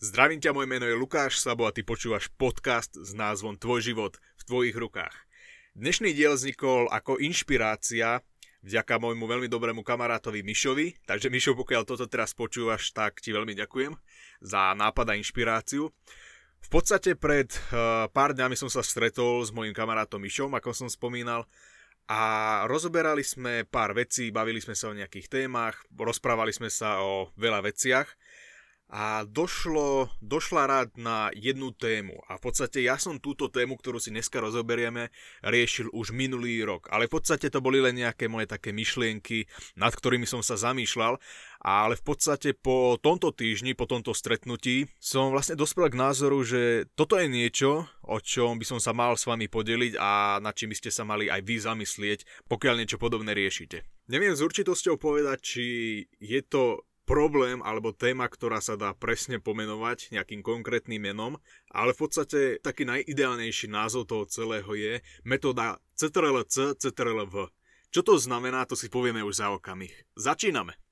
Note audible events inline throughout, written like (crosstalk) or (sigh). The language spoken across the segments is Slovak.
Zdravím ťa, moje meno je Lukáš Sabo a ty počúvaš podcast s názvom Tvoj život v tvojich rukách. Dnešný diel vznikol ako inšpirácia vďaka môjmu veľmi dobrému kamarátovi Mišovi, takže Mišo, pokiaľ toto teraz počúvaš, tak ti veľmi ďakujem za nápad a inšpiráciu. V podstate pred uh, pár dňami som sa stretol s mojim kamarátom Mišom, ako som spomínal, a rozoberali sme pár vecí, bavili sme sa o nejakých témach, rozprávali sme sa o veľa veciach a došlo, došla rád na jednu tému. A v podstate ja som túto tému, ktorú si dneska rozoberieme, riešil už minulý rok. Ale v podstate to boli len nejaké moje také myšlienky, nad ktorými som sa zamýšľal. Ale v podstate po tomto týždni, po tomto stretnutí, som vlastne dospel k názoru, že toto je niečo, o čom by som sa mal s vami podeliť a nad čím by ste sa mali aj vy zamyslieť, pokiaľ niečo podobné riešite. Neviem s určitosťou povedať, či je to problém alebo téma, ktorá sa dá presne pomenovať nejakým konkrétnym menom, ale v podstate taký najideálnejší názov toho celého je metóda CTRL-C, CTRL-V. Čo to znamená, to si povieme už za okamih. Začíname!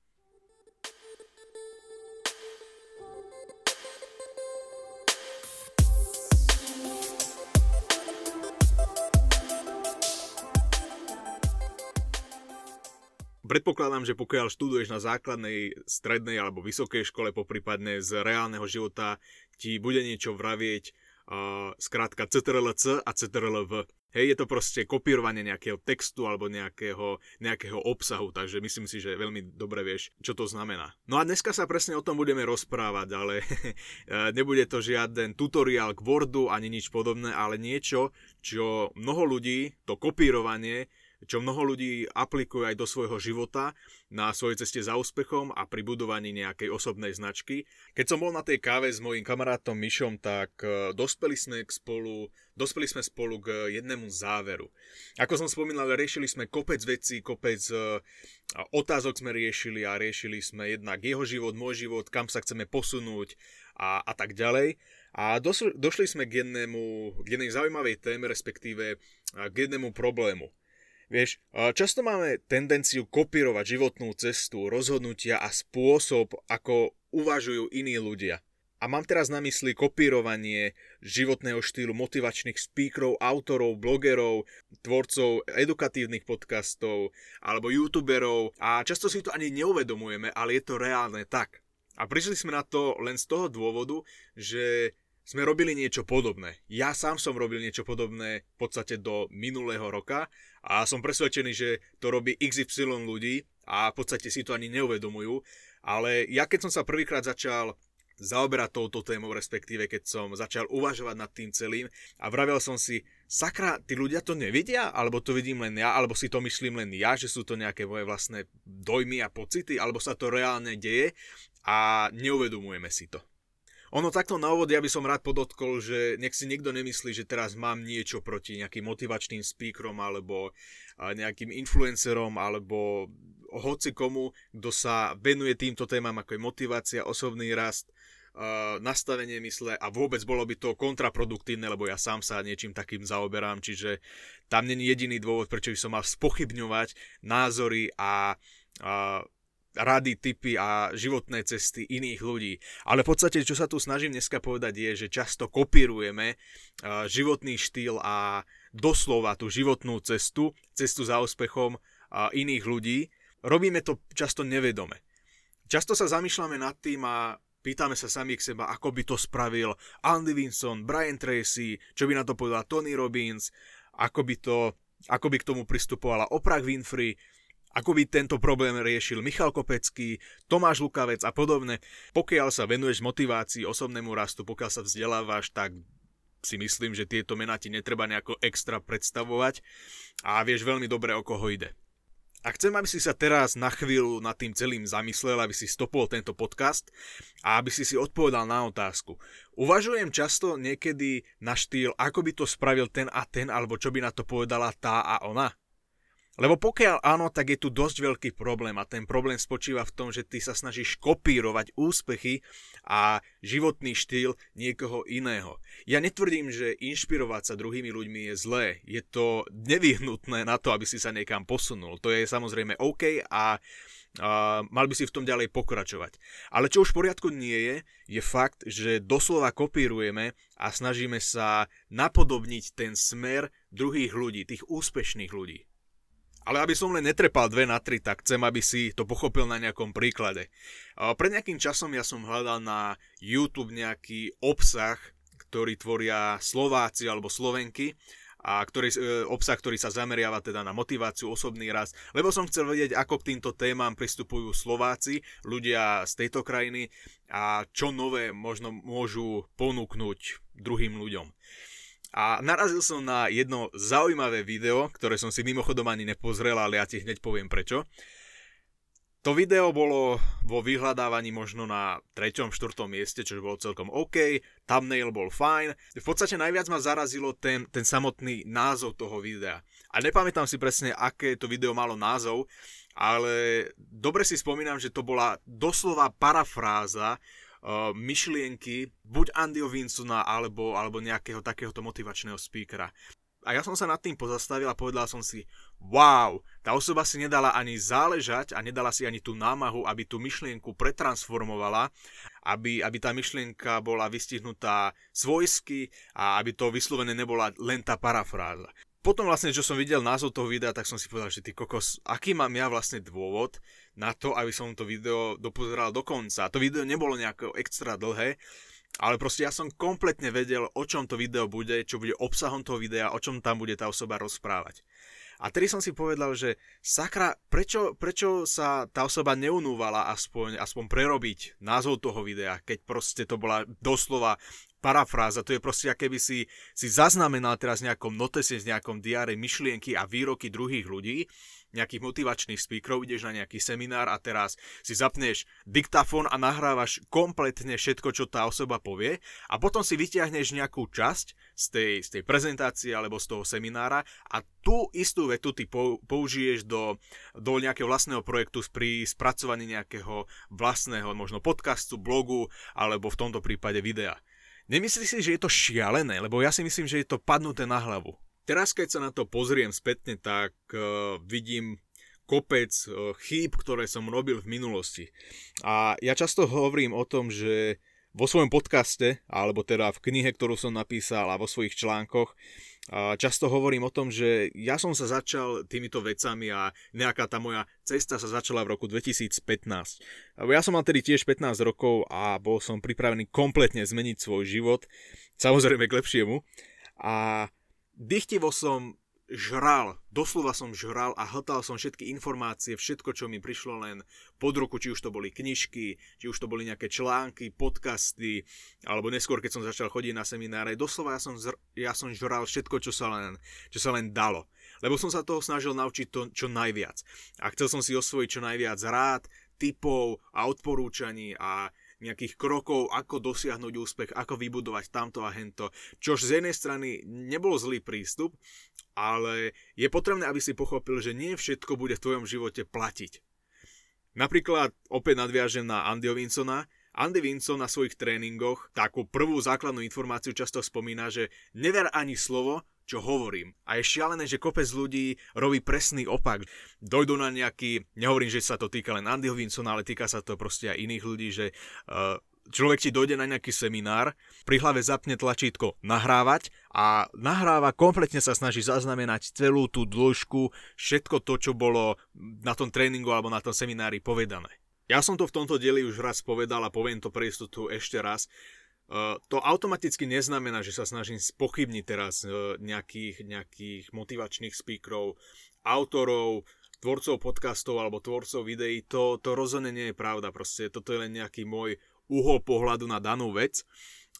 Predpokladám, že pokiaľ študuješ na základnej, strednej alebo vysokej škole, poprípadne z reálneho života, ti bude niečo vravieť uh, skrátka CTRL-C a CTRL-V. Hej, je to proste kopírovanie nejakého textu alebo nejakého, nejakého obsahu, takže myslím si, že veľmi dobre vieš, čo to znamená. No a dneska sa presne o tom budeme rozprávať, ale (laughs) nebude to žiaden tutoriál k Wordu ani nič podobné, ale niečo, čo mnoho ľudí, to kopírovanie, čo mnoho ľudí aplikuje aj do svojho života na svojej ceste za úspechom a pri budovaní nejakej osobnej značky. Keď som bol na tej káve s mojim kamarátom Mišom, tak e, dospeli sme, k spolu, dospeli sme spolu k jednému záveru. Ako som spomínal, riešili sme kopec vecí, kopec e, otázok sme riešili a riešili sme jednak jeho život, môj život, kam sa chceme posunúť a, a tak ďalej. A došli sme k, jednému, k jednej zaujímavej téme, respektíve k jednému problému. Vieš, často máme tendenciu kopírovať životnú cestu, rozhodnutia a spôsob, ako uvažujú iní ľudia. A mám teraz na mysli kopírovanie životného štýlu motivačných speakerov, autorov, blogerov, tvorcov edukatívnych podcastov alebo youtuberov a často si to ani neuvedomujeme, ale je to reálne tak. A prišli sme na to len z toho dôvodu, že sme robili niečo podobné. Ja sám som robil niečo podobné v podstate do minulého roka a som presvedčený, že to robí XY ľudí a v podstate si to ani neuvedomujú. Ale ja keď som sa prvýkrát začal zaoberať touto témou, respektíve keď som začal uvažovať nad tým celým a vravel som si, sakra, tí ľudia to nevidia, alebo to vidím len ja, alebo si to myslím len ja, že sú to nejaké moje vlastné dojmy a pocity, alebo sa to reálne deje a neuvedomujeme si to. Ono takto na úvod ja by som rád podotkol, že nech si nikto nemyslí, že teraz mám niečo proti nejakým motivačným speakerom alebo nejakým influencerom alebo hoci komu, kto sa venuje týmto témam ako je motivácia, osobný rast, nastavenie mysle a vôbec bolo by to kontraproduktívne, lebo ja sám sa niečím takým zaoberám, čiže tam není jediný dôvod, prečo by som mal spochybňovať názory a, a rady, typy a životné cesty iných ľudí. Ale v podstate, čo sa tu snažím dneska povedať je, že často kopírujeme životný štýl a doslova tú životnú cestu, cestu za úspechom iných ľudí. Robíme to často nevedome. Často sa zamýšľame nad tým a pýtame sa sami k seba, ako by to spravil Andy Vinson, Brian Tracy, čo by na to povedal Tony Robbins, ako by, to, ako by k tomu pristupovala Oprah Winfrey, ako by tento problém riešil Michal Kopecký, Tomáš Lukavec a podobne. Pokiaľ sa venuješ motivácii, osobnému rastu, pokiaľ sa vzdelávaš, tak si myslím, že tieto mená ti netreba nejako extra predstavovať a vieš veľmi dobre, o koho ide. A chcem, aby si sa teraz na chvíľu nad tým celým zamyslel, aby si stopol tento podcast a aby si si odpovedal na otázku. Uvažujem často niekedy na štýl, ako by to spravil ten a ten, alebo čo by na to povedala tá a ona. Lebo pokiaľ áno, tak je tu dosť veľký problém a ten problém spočíva v tom, že ty sa snažíš kopírovať úspechy a životný štýl niekoho iného. Ja netvrdím, že inšpirovať sa druhými ľuďmi je zlé. Je to nevyhnutné na to, aby si sa niekam posunul. To je samozrejme OK a a mal by si v tom ďalej pokračovať. Ale čo už v poriadku nie je, je fakt, že doslova kopírujeme a snažíme sa napodobniť ten smer druhých ľudí, tých úspešných ľudí. Ale aby som len netrepal dve na tri, tak chcem, aby si to pochopil na nejakom príklade. Pred nejakým časom ja som hľadal na YouTube nejaký obsah, ktorý tvoria Slováci alebo Slovenky a ktorý, e, obsah, ktorý sa zameriava teda na motiváciu, osobný rast, lebo som chcel vedieť, ako k týmto témam pristupujú Slováci, ľudia z tejto krajiny a čo nové možno môžu ponúknuť druhým ľuďom. A narazil som na jedno zaujímavé video, ktoré som si mimochodom ani nepozrel, ale ja ti hneď poviem prečo. To video bolo vo vyhľadávaní možno na 3. 4. mieste, čo bolo celkom OK, thumbnail bol fajn. V podstate najviac ma zarazilo ten, ten samotný názov toho videa. A nepamätám si presne, aké to video malo názov, ale dobre si spomínam, že to bola doslova parafráza uh, myšlienky buď Andyho Vincuna alebo, alebo nejakého takéhoto motivačného speakera. A ja som sa nad tým pozastavil a povedal som si, wow, tá osoba si nedala ani záležať a nedala si ani tú námahu, aby tú myšlienku pretransformovala, aby, aby tá myšlienka bola vystihnutá svojsky a aby to vyslovené nebola len tá parafráza. Potom vlastne, čo som videl názov toho videa, tak som si povedal, že ty kokos, aký mám ja vlastne dôvod na to, aby som to video dopozeral do konca. A to video nebolo nejako extra dlhé, ale proste ja som kompletne vedel, o čom to video bude, čo bude obsahom toho videa, o čom tam bude tá osoba rozprávať. A tedy som si povedal, že sakra, prečo, prečo sa tá osoba neunúvala aspoň, aspoň prerobiť názov toho videa, keď proste to bola doslova parafráza, to je proste, keby si, si zaznamenal teraz nejakom notese, z nejakom diáre myšlienky a výroky druhých ľudí nejakých motivačných speakerov, ideš na nejaký seminár a teraz si zapneš diktafón a nahrávaš kompletne všetko, čo tá osoba povie a potom si vyťahneš nejakú časť z tej, z tej prezentácie alebo z toho seminára a tú istú vetu ty použiješ do, do nejakého vlastného projektu pri spracovaní nejakého vlastného možno podcastu, blogu alebo v tomto prípade videa. Nemyslíš si, že je to šialené? Lebo ja si myslím, že je to padnuté na hlavu. Teraz, keď sa na to pozriem spätne, tak uh, vidím kopec uh, chýb, ktoré som robil v minulosti. A ja často hovorím o tom, že vo svojom podcaste, alebo teda v knihe, ktorú som napísal a vo svojich článkoch, často hovorím o tom, že ja som sa začal týmito vecami a nejaká tá moja cesta sa začala v roku 2015. Ja som mal tedy tiež 15 rokov a bol som pripravený kompletne zmeniť svoj život, samozrejme k lepšiemu. A dychtivo som žral, doslova som žral a hltal som všetky informácie, všetko, čo mi prišlo len pod ruku, či už to boli knižky, či už to boli nejaké články, podcasty, alebo neskôr, keď som začal chodiť na semináre, doslova ja som, zr- ja som žral všetko, čo sa, len, čo sa len dalo. Lebo som sa toho snažil naučiť to, čo najviac. A chcel som si osvojiť čo najviac rád, typov a odporúčaní a nejakých krokov, ako dosiahnuť úspech, ako vybudovať tamto a hento. Čož z jednej strany nebol zlý prístup, ale je potrebné, aby si pochopil, že nie všetko bude v tvojom živote platiť. Napríklad opäť nadviažem na Andyho Vinsona. Andy Vinson na svojich tréningoch takú prvú základnú informáciu často spomína, že never ani slovo, čo hovorím. A je šialené, že kopec ľudí robí presný opak. Dojdú na nejaký, nehovorím, že sa to týka len Andyho Vinsona, ale týka sa to proste aj iných ľudí, že uh, človek ti dojde na nejaký seminár, pri hlave zapne tlačítko nahrávať a nahráva, kompletne sa snaží zaznamenať celú tú dĺžku, všetko to, čo bolo na tom tréningu alebo na tom seminári povedané. Ja som to v tomto dieli už raz povedal a poviem to pre istotu ešte raz. Eh, to automaticky neznamená, že sa snažím spochybniť teraz eh, nejakých, nejakých motivačných speakerov, autorov, tvorcov podcastov alebo tvorcov videí. To, to rozhodne nie je pravda. Proste toto je len nejaký môj uhol pohľadu na danú vec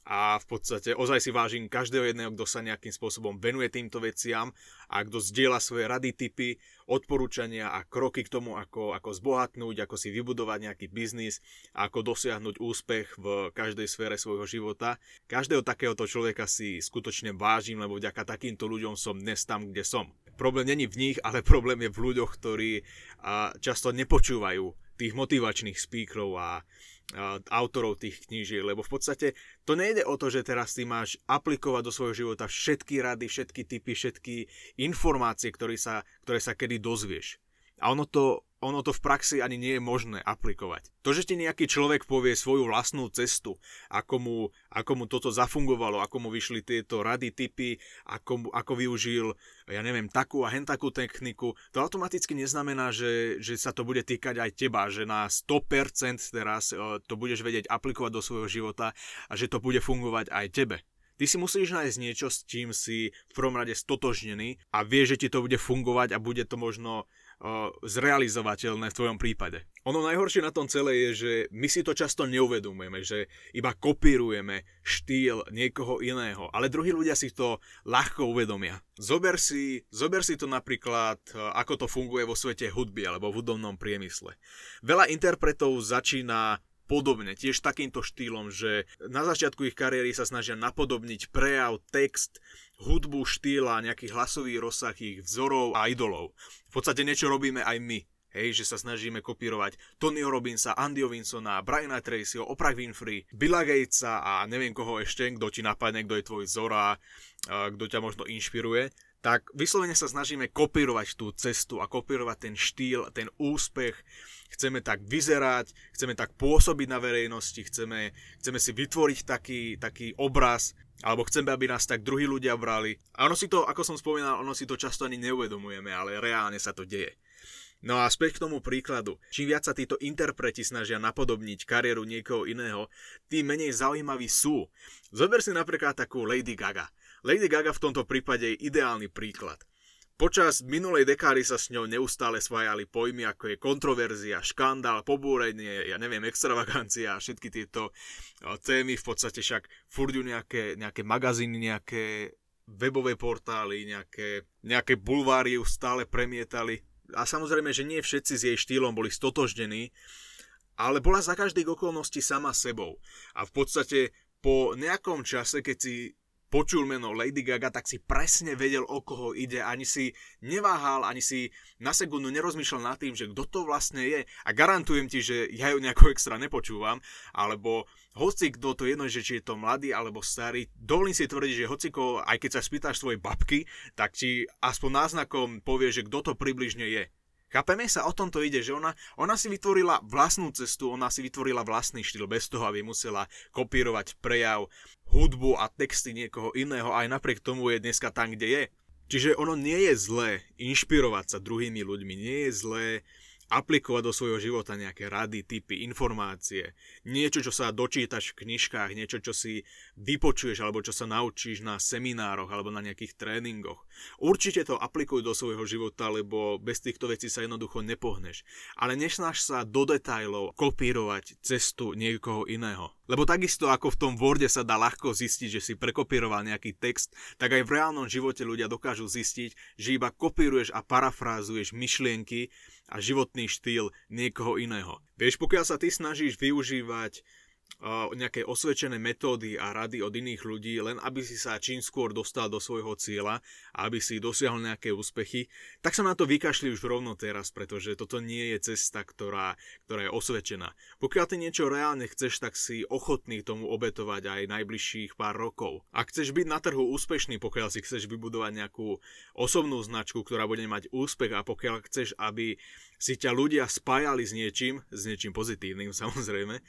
a v podstate ozaj si vážim každého jedného, kto sa nejakým spôsobom venuje týmto veciam a kto zdieľa svoje rady, typy, odporúčania a kroky k tomu, ako, ako zbohatnúť, ako si vybudovať nejaký biznis ako dosiahnuť úspech v každej sfére svojho života. Každého takéhoto človeka si skutočne vážim, lebo vďaka takýmto ľuďom som dnes tam, kde som. Problém není v nich, ale problém je v ľuďoch, ktorí často nepočúvajú tých motivačných speakerov a autorov tých knížiek, lebo v podstate to nejde o to, že teraz ty máš aplikovať do svojho života všetky rady, všetky typy, všetky informácie, ktoré sa, ktoré sa kedy dozvieš. A ono to ono to v praxi ani nie je možné aplikovať. To, že ti nejaký človek povie svoju vlastnú cestu, ako mu, ako mu toto zafungovalo, ako mu vyšli tieto rady, typy, ako, ako využil, ja neviem, takú a hen takú techniku, to automaticky neznamená, že, že sa to bude týkať aj teba, že na 100% teraz e, to budeš vedieť aplikovať do svojho života a že to bude fungovať aj tebe. Ty si musíš nájsť niečo, s čím si v prvom rade stotožnený a vieš, že ti to bude fungovať a bude to možno zrealizovateľné v tvojom prípade. Ono najhoršie na tom celé je, že my si to často neuvedomujeme, že iba kopírujeme štýl niekoho iného, ale druhí ľudia si to ľahko uvedomia. Zober si, zober si to napríklad, ako to funguje vo svete hudby alebo v hudobnom priemysle. Veľa interpretov začína podobne, tiež takýmto štýlom, že na začiatku ich kariéry sa snažia napodobniť prejav, text, hudbu, štýla, nejaký hlasový rozsah ich vzorov a idolov. V podstate niečo robíme aj my. Hej, že sa snažíme kopírovať Tonyho Robinsa, Andyho Winsona, Briana Tracyho, Oprah Winfrey, Billa Gatesa a neviem koho ešte, kto ti napadne, kto je tvoj vzor a kto ťa možno inšpiruje tak vyslovene sa snažíme kopírovať tú cestu a kopírovať ten štýl, ten úspech. Chceme tak vyzerať, chceme tak pôsobiť na verejnosti, chceme, chceme si vytvoriť taký, taký obraz, alebo chceme, aby nás tak druhí ľudia brali. A ono si to, ako som spomínal, ono si to často ani neuvedomujeme, ale reálne sa to deje. No a späť k tomu príkladu. Čím viac sa títo interpreti snažia napodobniť kariéru niekoho iného, tým menej zaujímaví sú. Zober si napríklad takú Lady Gaga. Lady Gaga v tomto prípade je ideálny príklad. Počas minulej dekády sa s ňou neustále spájali pojmy ako je kontroverzia, škandál, pobúrenie, ja neviem, extravagancia a všetky tieto témy v podstate však furt nejaké, nejaké magazíny, nejaké webové portály, nejaké, nejaké bulváry ju stále premietali. A samozrejme, že nie všetci s jej štýlom boli stotožnení, ale bola za každých okolností sama sebou. A v podstate po nejakom čase, keď si počul meno Lady Gaga, tak si presne vedel, o koho ide. Ani si neváhal, ani si na sekundu nerozmýšľal nad tým, že kto to vlastne je. A garantujem ti, že ja ju nejako extra nepočúvam, alebo hoci kto to jedno, že či je to mladý alebo starý, dovolím si tvrdiť, že hociko, aj keď sa spýtaš svojej babky, tak ti aspoň náznakom povie, že kto to približne je. Chápeme sa, o tom to ide, že ona, ona si vytvorila vlastnú cestu, ona si vytvorila vlastný štýl bez toho, aby musela kopírovať prejav, hudbu a texty niekoho iného, aj napriek tomu je dneska tam, kde je. Čiže ono nie je zlé inšpirovať sa druhými ľuďmi, nie je zlé aplikovať do svojho života nejaké rady, typy, informácie, niečo, čo sa dočítaš v knižkách, niečo, čo si vypočuješ alebo čo sa naučíš na seminároch alebo na nejakých tréningoch. Určite to aplikuj do svojho života, lebo bez týchto vecí sa jednoducho nepohneš. Ale nesnaž sa do detajlov kopírovať cestu niekoho iného. Lebo takisto ako v tom Worde sa dá ľahko zistiť, že si prekopíroval nejaký text, tak aj v reálnom živote ľudia dokážu zistiť, že iba kopíruješ a parafrázuješ myšlienky a životný štýl niekoho iného. Vieš, pokiaľ sa ty snažíš využívať nejaké osvedčené metódy a rady od iných ľudí, len aby si sa čím skôr dostal do svojho cieľa a aby si dosiahol nejaké úspechy, tak sa na to vykašli už rovno teraz, pretože toto nie je cesta, ktorá, ktorá je osvedčená. Pokiaľ ty niečo reálne chceš, tak si ochotný tomu obetovať aj najbližších pár rokov. Ak chceš byť na trhu úspešný, pokiaľ si chceš vybudovať nejakú osobnú značku, ktorá bude mať úspech a pokiaľ chceš, aby si ťa ľudia spájali s niečím, s niečím pozitívnym (laughs) samozrejme,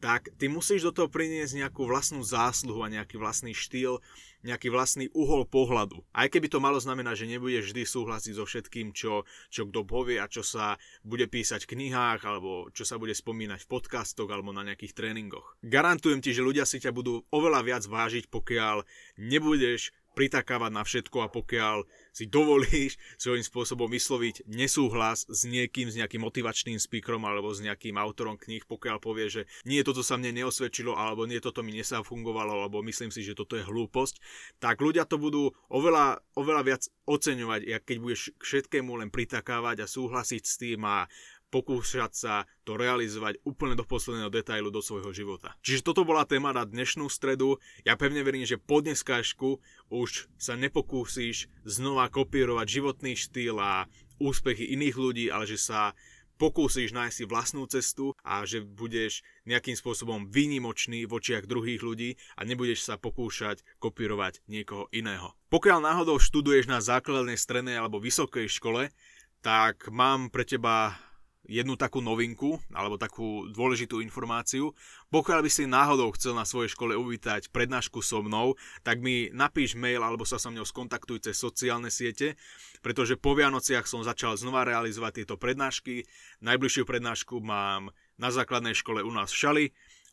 tak ty musíš do toho priniesť nejakú vlastnú zásluhu a nejaký vlastný štýl, nejaký vlastný uhol pohľadu. Aj keby to malo znamenať, že nebudeš vždy súhlasiť so všetkým, čo, čo kto povie a čo sa bude písať v knihách alebo čo sa bude spomínať v podcastoch alebo na nejakých tréningoch. Garantujem ti, že ľudia si ťa budú oveľa viac vážiť, pokiaľ nebudeš pritakávať na všetko a pokiaľ si dovolíš svojím spôsobom vysloviť nesúhlas s niekým, s nejakým motivačným speakerom alebo s nejakým autorom kníh, pokiaľ povie, že nie toto sa mne neosvedčilo alebo nie toto mi nesafungovalo alebo myslím si, že toto je hlúposť, tak ľudia to budú oveľa, oveľa viac oceňovať, keď budeš k všetkému len pritakávať a súhlasiť s tým a pokúšať sa to realizovať úplne do posledného detailu do svojho života. Čiže toto bola téma na dnešnú stredu. Ja pevne verím, že po dneskášku už sa nepokúsiš znova kopírovať životný štýl a úspechy iných ľudí, ale že sa pokúsiš nájsť si vlastnú cestu a že budeš nejakým spôsobom výnimočný v očiach druhých ľudí a nebudeš sa pokúšať kopírovať niekoho iného. Pokiaľ náhodou študuješ na základnej, strednej alebo vysokej škole, tak mám pre teba jednu takú novinku, alebo takú dôležitú informáciu. Pokiaľ by si náhodou chcel na svojej škole uvítať prednášku so mnou, tak mi napíš mail alebo sa so mnou skontaktuj cez sociálne siete, pretože po Vianociach som začal znova realizovať tieto prednášky. Najbližšiu prednášku mám na základnej škole u nás v Šali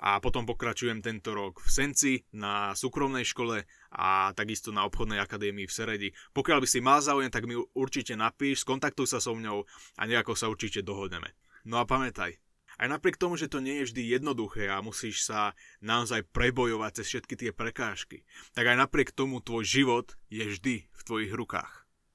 a potom pokračujem tento rok v Senci na súkromnej škole a takisto na obchodnej akadémii v Seredi. Pokiaľ by si mal záujem, tak mi určite napíš, skontaktuj sa so mňou a nejako sa určite dohodneme. No a pamätaj, aj napriek tomu, že to nie je vždy jednoduché a musíš sa naozaj prebojovať cez všetky tie prekážky, tak aj napriek tomu tvoj život je vždy v tvojich rukách.